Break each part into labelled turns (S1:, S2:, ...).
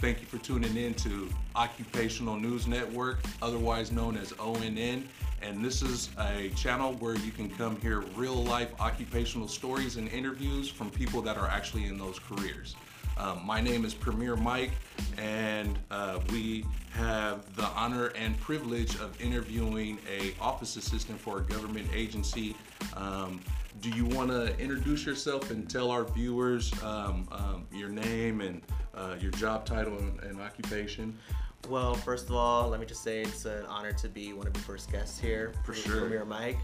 S1: Thank you for tuning in to Occupational News Network, otherwise known as ONN. And this is a channel where you can come hear real life occupational stories and interviews from people that are actually in those careers. Um, my name is Premier Mike, and uh, we have the honor and privilege of interviewing a office assistant for a government agency. Um, do you want to introduce yourself and tell our viewers um, um, your name and uh, your job title and, and occupation?
S2: Well, first of all, let me just say it's an honor to be one of your first guests here
S1: For sure.
S2: Premier Mike.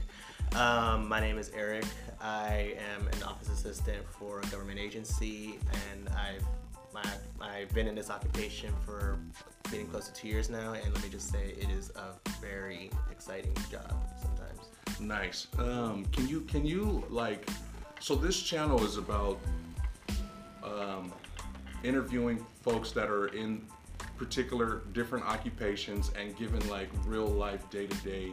S2: Um, my name is Eric. I am an office assistant for a government agency, and I've my, I've been in this occupation for getting close to two years now. And let me just say, it is a very exciting job sometimes.
S1: Nice. Um, can you can you like? So this channel is about um, interviewing folks that are in particular different occupations and giving like real life day to day,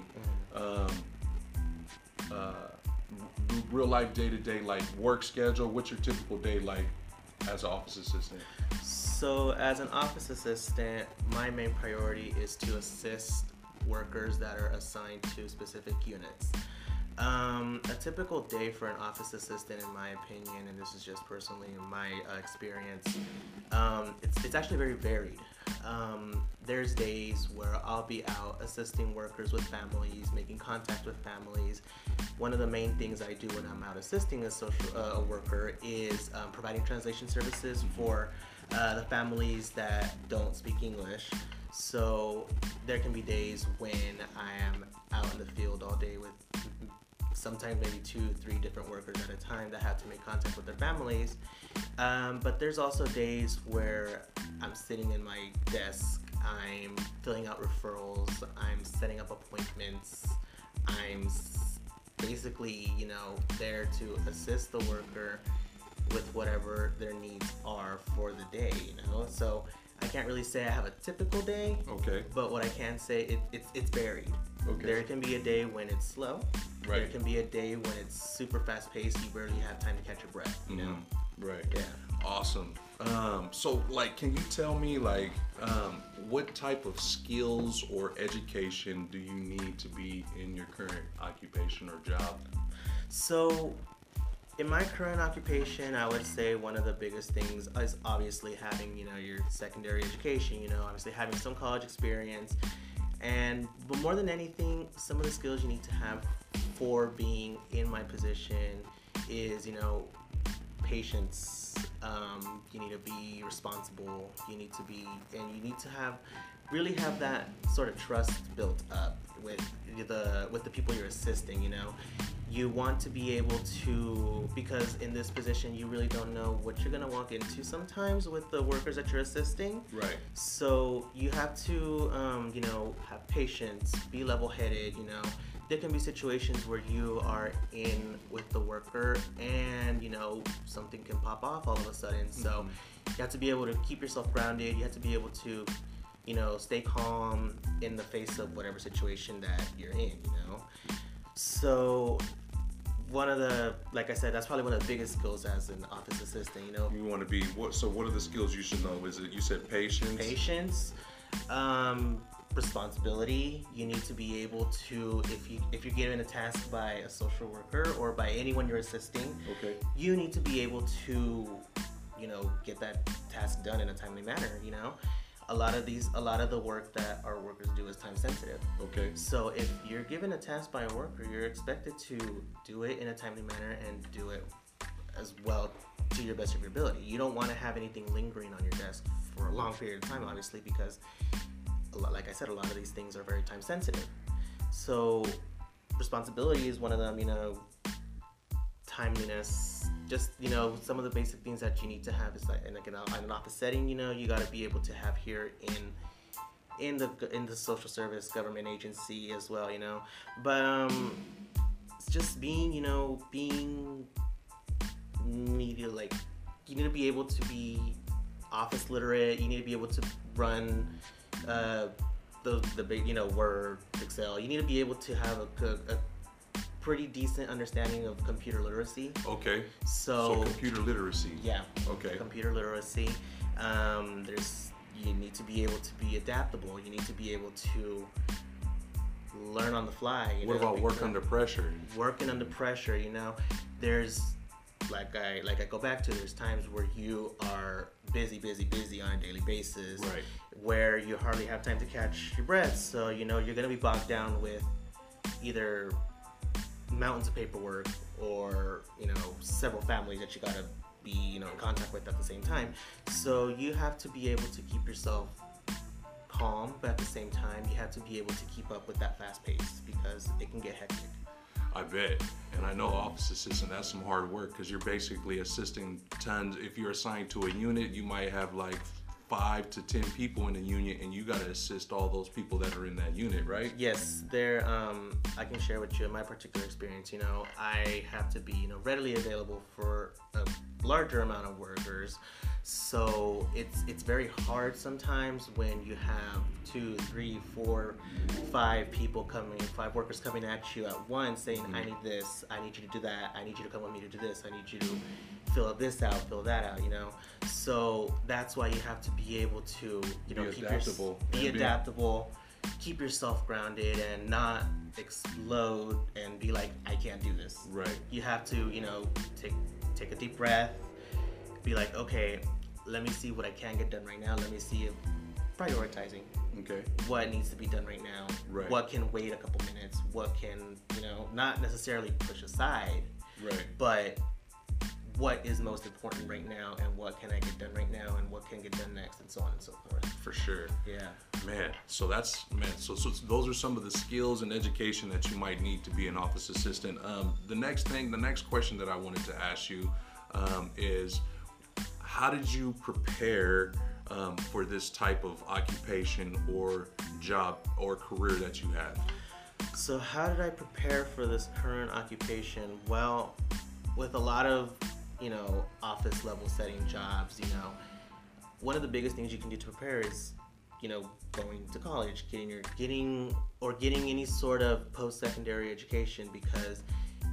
S1: real life day to day like work schedule. What's your typical day like as an office assistant?
S2: So, as an office assistant, my main priority is to assist workers that are assigned to specific units. Um, a typical day for an office assistant, in my opinion, and this is just personally my uh, experience, um, it's, it's actually very varied. Um, there's days where I'll be out assisting workers with families, making contact with families. One of the main things I do when I'm out assisting a social uh, worker is um, providing translation services for uh, the families that don't speak English. So there can be days when I am out in the field all day with sometimes maybe two, three different workers at a time that have to make contact with their families. Um, but there's also days where I'm sitting in my desk, I'm filling out referrals, I'm setting up appointments, I'm basically, you know, there to assist the worker with whatever their needs are for the day, you know? So can't really say I have a typical day,
S1: Okay.
S2: but what I can say, it, it's, it's varied.
S1: Okay.
S2: There can be a day when it's slow.
S1: Right.
S2: There can be a day when it's super fast paced. You barely have time to catch your breath. You know.
S1: Mhm. Right.
S2: Yeah.
S1: Awesome. Um, so, like, can you tell me, like, um, what type of skills or education do you need to be in your current occupation or job?
S2: So, in my current occupation, I would say one of the biggest things is obviously having you know your secondary education. You know, obviously having some college experience, and but more than anything, some of the skills you need to have for being in my position is you know patience. Um, you need to be responsible. You need to be, and you need to have, really have that sort of trust built up with the with the people you're assisting. You know, you want to be able to because in this position you really don't know what you're gonna walk into sometimes with the workers that you're assisting.
S1: Right.
S2: So you have to, um, you know, have patience, be level-headed. You know, there can be situations where you are in with the worker, and you know something can pop off all of a sudden. So you have to be able to keep yourself grounded. You have to be able to, you know, stay calm in the face of whatever situation that you're in. You know, so. One of the, like I said, that's probably one of the biggest skills as an office assistant. You know,
S1: You want to be what? So, what are the skills you should know? Is it you said patience?
S2: patience um, responsibility you need to be able to if you if you're given a task by a social worker or by anyone you're assisting
S1: Okay.
S2: you need to be able to you know get that task done in a timely manner you know a lot of these a lot of the work that our workers do is time sensitive
S1: Okay.
S2: so if you're given a task by a worker you're expected to do it in a timely manner and do it as well to your best of your ability. You don't want to have anything lingering on your desk for a long period of time, obviously, because, a lot, like I said, a lot of these things are very time sensitive. So, responsibility is one of them. You know, timeliness. Just you know, some of the basic things that you need to have is like, in like in an office setting. You know, you got to be able to have here in in the in the social service government agency as well. You know, but um, just being you know being media like you need to be able to be office literate you need to be able to run uh, the the big you know word excel you need to be able to have a, co- a pretty decent understanding of computer literacy
S1: Okay. So
S2: so,
S1: computer literacy.
S2: yeah
S1: Okay.
S2: computer literacy um, there's you need to be able to be adaptable. You need to be able to learn on the fly.
S1: What
S2: know,
S1: about work under pressure?
S2: working under pressure you know there's like i like i go back to there's times where you are busy busy busy on a daily basis
S1: Right.
S2: where you hardly have time to catch your breath so you know you're gonna be bogged down with either mountains of paperwork or you know several families that you gotta be you know in contact with at the same time so you have to be able to keep yourself calm but at the same time you have to be able to keep up with that fast pace because it can get hectic
S1: I bet. And I know office assistant, that's some hard work because you're basically assisting tons. If you're assigned to a unit, you might have like five to 10 people in a unit and you got to assist all those people that are in that unit, right?
S2: Yes, there. Um, I can share with you my particular experience. You know, I have to be you know readily available for a larger amount of workers, so it's it's very hard sometimes when you have two, three, four, five people coming, five workers coming at you at once, saying, "I need this, I need you to do that, I need you to come with me to do this, I need you to fill this out, fill that out." You know, so that's why you have to be able to you know
S1: Be
S2: keep
S1: adaptable
S2: your, be adaptable keep yourself grounded and not explode and be like i can't do this
S1: Right.
S2: you have to you know take take a deep breath be like okay let me see what i can get done right now let me see if prioritizing
S1: Okay.
S2: what needs to be done right now
S1: Right.
S2: what can wait a couple minutes what can you know not necessarily push aside
S1: Right.
S2: but what is most important right now and what can i get done right now and what can get done next and so on and so forth
S1: For sure.
S2: yeah
S1: Man, so that's man. So, so those are some of the skills and education that you might need to be an office assistant. Um, the next thing, the next question that I wanted to ask you um, is, how did you prepare um, for this type of occupation or job or career that you have?
S2: So, how did I prepare for this current occupation? Well, with a lot of, you know, office level setting jobs, you know, one of the biggest things you can do to prepare is, you know, going to college, getting your getting or getting any sort of post secondary education because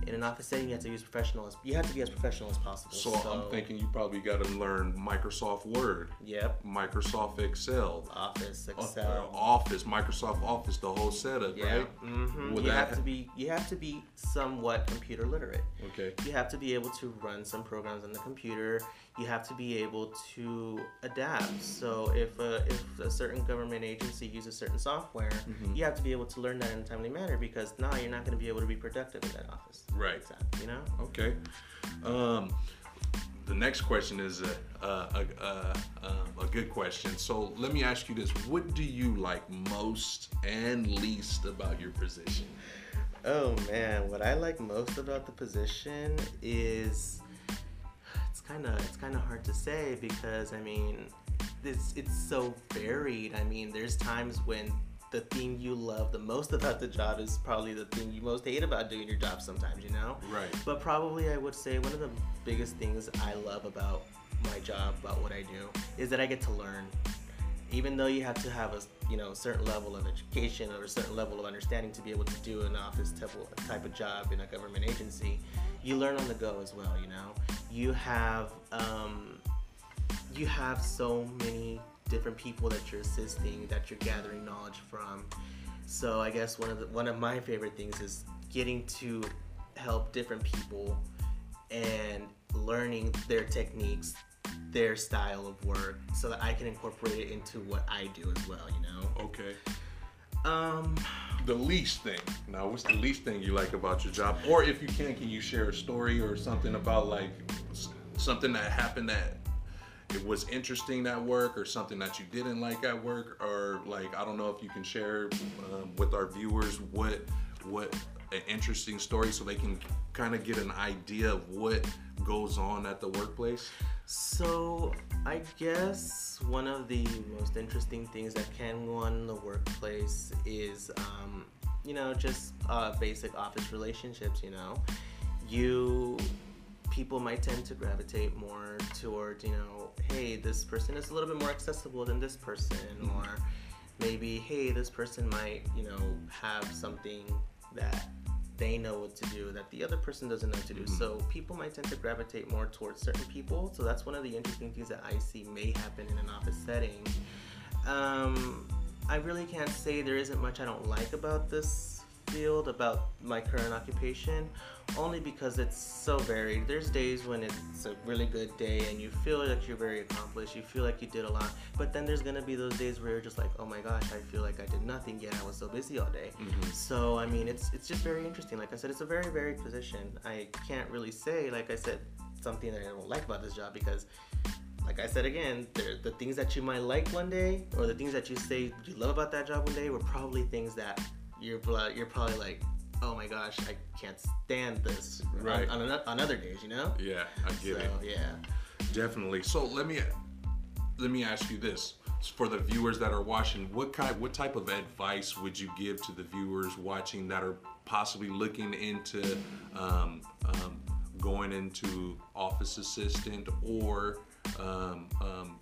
S2: in an office setting you have to use professional as you have to be as professional as possible.
S1: So, I'm thinking you probably got to learn Microsoft Word,
S2: Yep.
S1: Microsoft Excel,
S2: Office,
S1: uh,
S2: Excel.
S1: Office, Microsoft Office, the whole setup,
S2: yeah.
S1: right?
S2: hmm You have to be you have to be somewhat computer literate.
S1: Okay.
S2: you have to be able to run some programs on the computer you have to be able to adapt so if a, if a certain government agency uses certain software
S1: Mm-hmm.
S2: you have to be able to learn that in a timely manner because now you're not going to be able to be productive in that office
S1: Right.
S2: exactly you know
S1: Okay. Um, the next question is a, a, a, a, a good question. So let me ask you this: What do you like most and least about your position?
S2: oh man what i like most about the position is kind of it's kind of hard to say because i mean it's it's so varied. I mean there's times when the thing you love the most about the job is probably the thing you most hate about doing your job sometimes you know?
S1: Right.
S2: but probably i would say one of the biggest things i love about my job about what i do is that i get to learn. Even though you have to have a you know certain level of education or a certain level of understanding to be able to do an office type of, type of job in a government agency you learn on the go as well you know? You have um, you have so many different people that you're assisting that you're gathering knowledge from. So i guess one of the one of my favorite things is getting to help different people and learning their techniques their style of work so that i can incorporate it into what i do as well you know?
S1: Okay.
S2: um
S1: The least thing. Now, what's the least thing you like about your job? Or if you can, can you share a story or something about like something that happened that it was interesting at work or something that you didn't like at work or like I don't know if you can share um, with our viewers what what an interesting story so they can kind of get an idea of what goes on at the workplace.
S2: So, I guess one of the most interesting things that can go on in the workplace is, um, you know, just uh, basic office relationships. You know, you people might tend to gravitate more toward, you know, hey, this person is a little bit more accessible than this person, or maybe, hey, this person might, you know, have something that they know what to do that the other person doesn't know what to do. So people might tend to gravitate more towards certain people. So that's one of the interesting things that I see may happen in an office setting. Um, I really can't say there isn't much I don't like about this field, about my current occupation, only because it's so varied. There's days when it's a really good day and you feel like you're very accomplished, you feel like you did a lot, but then there's gonna be those days where you're just like, oh my gosh, I feel like I did nothing yet. I was so busy all day.
S1: Mhm.
S2: So I mean, it's it's just very interesting. Like I said, it's a very varied position. I can't really say, like I said, something that I don't like about this job because like I said again, the things that you might like one day, or the things that you say you love about that job one day, were probably things that you're probably like, oh my gosh, I can't stand this
S1: Right.
S2: on, on, on other days, you know.
S1: Yeah, I get
S2: so
S1: it.
S2: yeah,
S1: Definitely. So let me let me ask you this: for the viewers that are watching, what kind, what type of advice would you give to the viewers watching that are possibly looking into um, um, going into office assistant or um, um,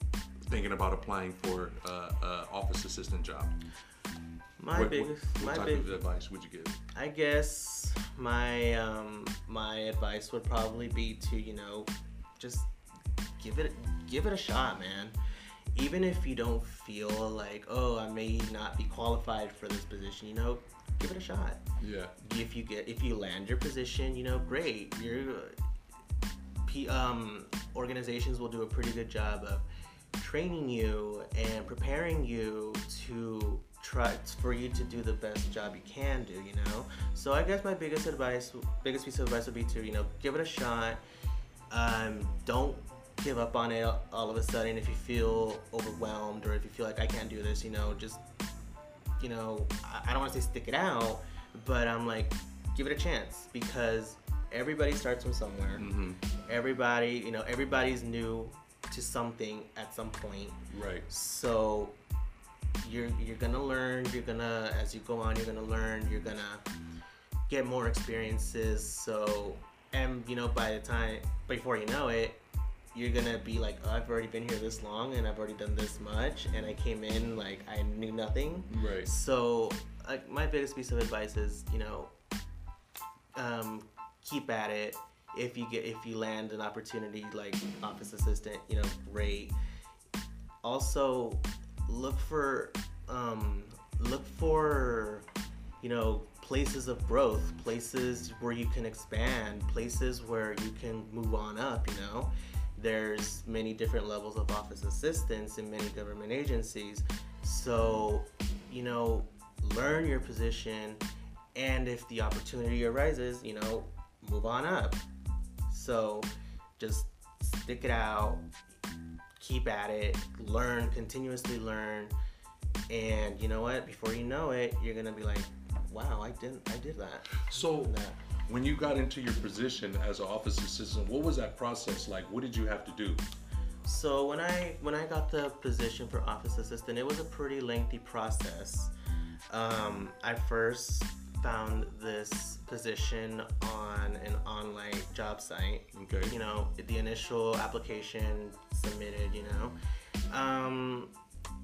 S1: thinking about applying for a, a office assistant job?
S2: My
S1: what,
S2: biggest,
S1: what, what
S2: my
S1: type
S2: big,
S1: of advice would you give?
S2: I guess my um, my advice would probably be to you know just give it give it a shot, man. Even if you don't feel like oh I may not be qualified for this position, you know, give it a shot.
S1: Yeah.
S2: If you get if you land your position, you know, great. Your P, um, organizations will do a pretty good job of training you and preparing you to try for you to do the best job you can do you know? So i guess my biggest advice biggest piece of advice would be to you know give it a shot. Um, don't give up on it all of a sudden if you feel overwhelmed or if you feel like i can't do this you know? Just you know i, I don't want to say stick it out but i'm like give it a chance because everybody starts from somewhere.
S1: Mm-hmm.
S2: everybody you know everybody's new to something at some point.
S1: Right.
S2: so you're you're gonna learn you're gonna as you go on you're gonna learn you're gonna get more experiences. So and you know by the time before you know it you're gonna be like oh, i've already been here this long and i've already done this much and i came in like i knew nothing.
S1: Right.
S2: so like my biggest piece of advice is you know um, keep at it. If you get if you land an opportunity like office assistant you know great. Also look for um, look for you know places of growth places where you can expand places where you can move on up you know? There's many different levels of office assistants in many government agencies. So you know learn your position and if the opportunity arises you know move on up. So just stick it out keep at it learn continuously learn and you know what before you know it you're gonna be like wow i didn't i did that
S1: So
S2: that
S1: when you got into your position as an office assistant, what was that process like? What did you have to do?
S2: So when I when I got the position for office assistant, it was a pretty lengthy process. Um, I first found this position on an online job site.
S1: Okay.
S2: You know, the initial application submitted. You know, um,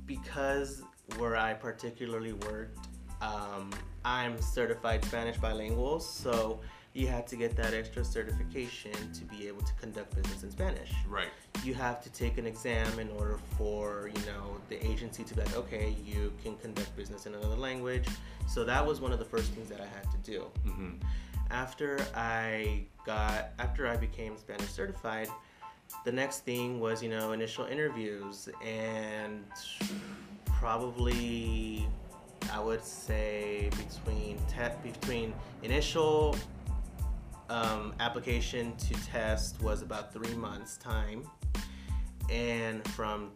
S2: because where I particularly worked, um, I'm certified Spanish bilingual, so you had to get that extra certification to be able to conduct business in Spanish
S1: Right.
S2: you have to take an exam in order for you know the agency to be like okay you can conduct business in another language so that was one of the first things that i had to do
S1: Mm-hmm.
S2: after i got after i became spanish certified the next thing was you know initial interviews and probably i would say between te- between initial um, application to test was about three months time. And from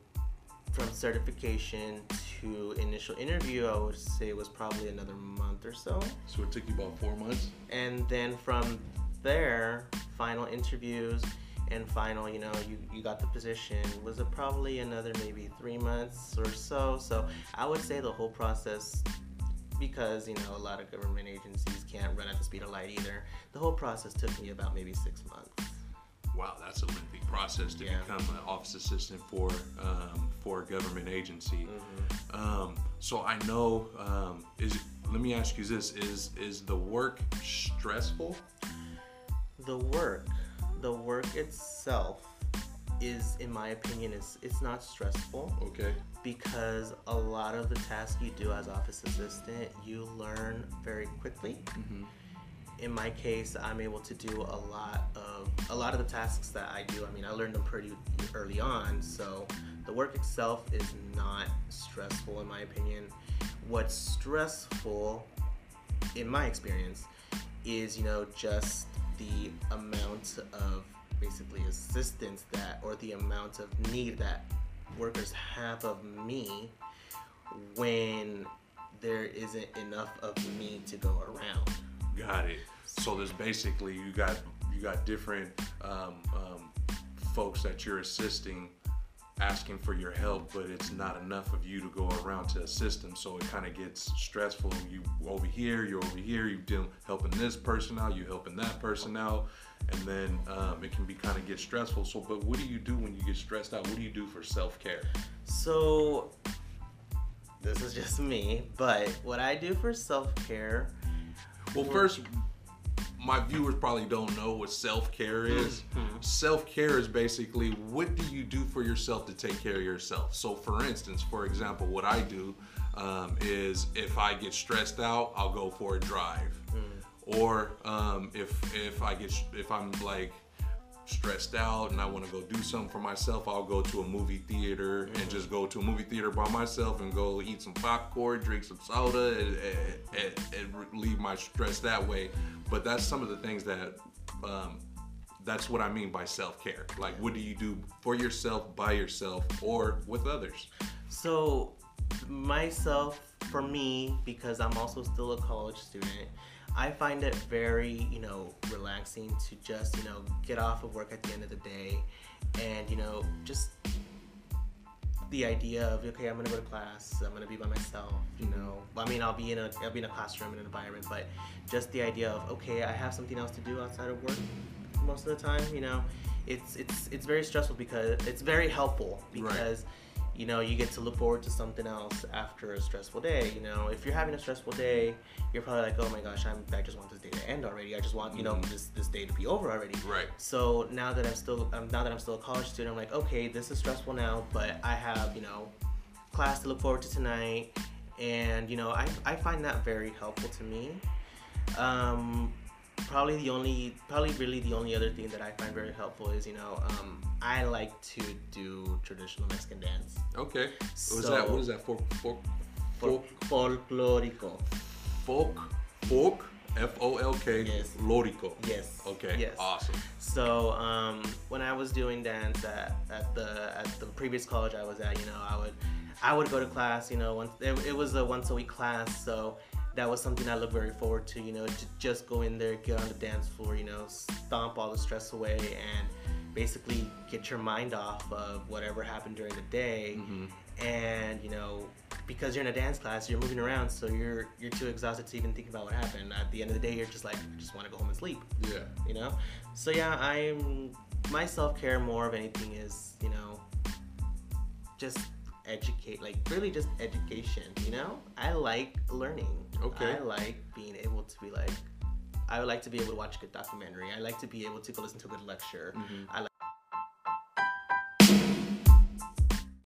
S2: from certification to initial interview i would say was probably another month or so.
S1: So it took you about four months.
S2: and then from there final interviews and final you know you, you got the position was it probably another maybe three months or so. So i would say the whole process because you know a lot of government agencies can't run at the speed of light either the whole process took me about maybe six months
S1: Wow, that's a lengthy process to
S2: Yeah.
S1: become an office assistant for um, for a government agency. Um, so I know. Um, is let me ask you this: is is the work stressful?
S2: the work the work itself is, in my opinion, is it's not stressful
S1: Okay.
S2: because a lot of the tasks you do as office assistant you learn very quickly. In my case, I'm able to do a lot of a lot of the tasks that I do. I mean, I learned them pretty early on, so the work itself is not stressful in my opinion. What's stressful, in my experience, is you know just the amount of basically assistance that or the amount of need that workers have of me when there isn't enough of me to go around.
S1: Got it. So there's basically you got you got different um, um, folks that you're assisting, asking for your help, but it's not enough of you to go around to assist them. So it kind of gets stressful. You over here, you're over here. you are helping this person out, you helping that person out, and then um, it can be kind of get stressful. So, but what do you do when you get stressed out? What do you do for self care?
S2: So this is just me, but what I do for self care.
S1: Well, first, my viewers probably don't know what self care is. Self care is basically what do you do for yourself to take care of yourself. So, for instance, for example, what I do um, is if I get stressed out, I'll go for a drive. Or um, if if I get if I'm like stressed out and I want to go do something for myself, I'll go to a movie theater and just go to a movie theater by myself and go eat some popcorn, drink some soda, and, and, and, and relieve my stress that way. But that's some of the things that, um, that's what I mean by self care. Like, what do you do for yourself, by yourself, or with others?
S2: So myself, for me, because I'm also still a college student, I find it very, you know, relaxing to just, you know, get off of work at the end of the day and, you know, just the idea of okay, I'm gonna go to class, I'm gonna be by myself, you mm-hmm. know. I mean, I'll be in a I'll be in a classroom in an environment, but just the idea of okay, I have something else to do outside of work most of the time, you know. It's it's it's very stressful because it's very helpful
S1: Right.
S2: You know you get to look forward to something else after a stressful day. You know, if you're having a stressful day, you're probably like, oh my gosh, I'm I just want this day to end already. I just want you know
S1: Mhm.
S2: this this day to be over already.
S1: Right.
S2: So now that I'm still um, now that I'm still a college student, I'm like, okay, this is stressful now, but I have you know class to look forward to tonight, and you know I I find that very helpful to me. Um, probably the only probably really the only other thing that I find very helpful is you know um, I like to do traditional Mexican dance.
S1: Okay. What is
S2: So-
S1: that? What is that? Folk, folk, folk,
S2: folklorico.
S1: folk, folk, F O L K,
S2: Yes.
S1: lorico.
S2: Yes.
S1: Okay.
S2: Yes.
S1: Awesome.
S2: So um, when I was doing dance at, at the at the previous college I was at, you know, I would I would go to class. You know, once it, it was a once a week class, so that was something I looked very forward to. You know, to just go in there, get on the dance floor, you know, stomp all the stress away, and basically get your mind off of whatever happened during the day. Mm-hmm. And you know, because you're in a dance class, you're moving around, so you're you're too exhausted to even think about what happened. At the end of the day, you're just like, I just want to go home and sleep
S1: Yeah.
S2: you know so yeah i'm my self-care more of anything is you know just educate like really just education you know? I like learning.
S1: Okay.
S2: i like being able to be like i would like to be able to watch a good documentary. I like to be able to go listen to a good lecture. Mm-hmm. I like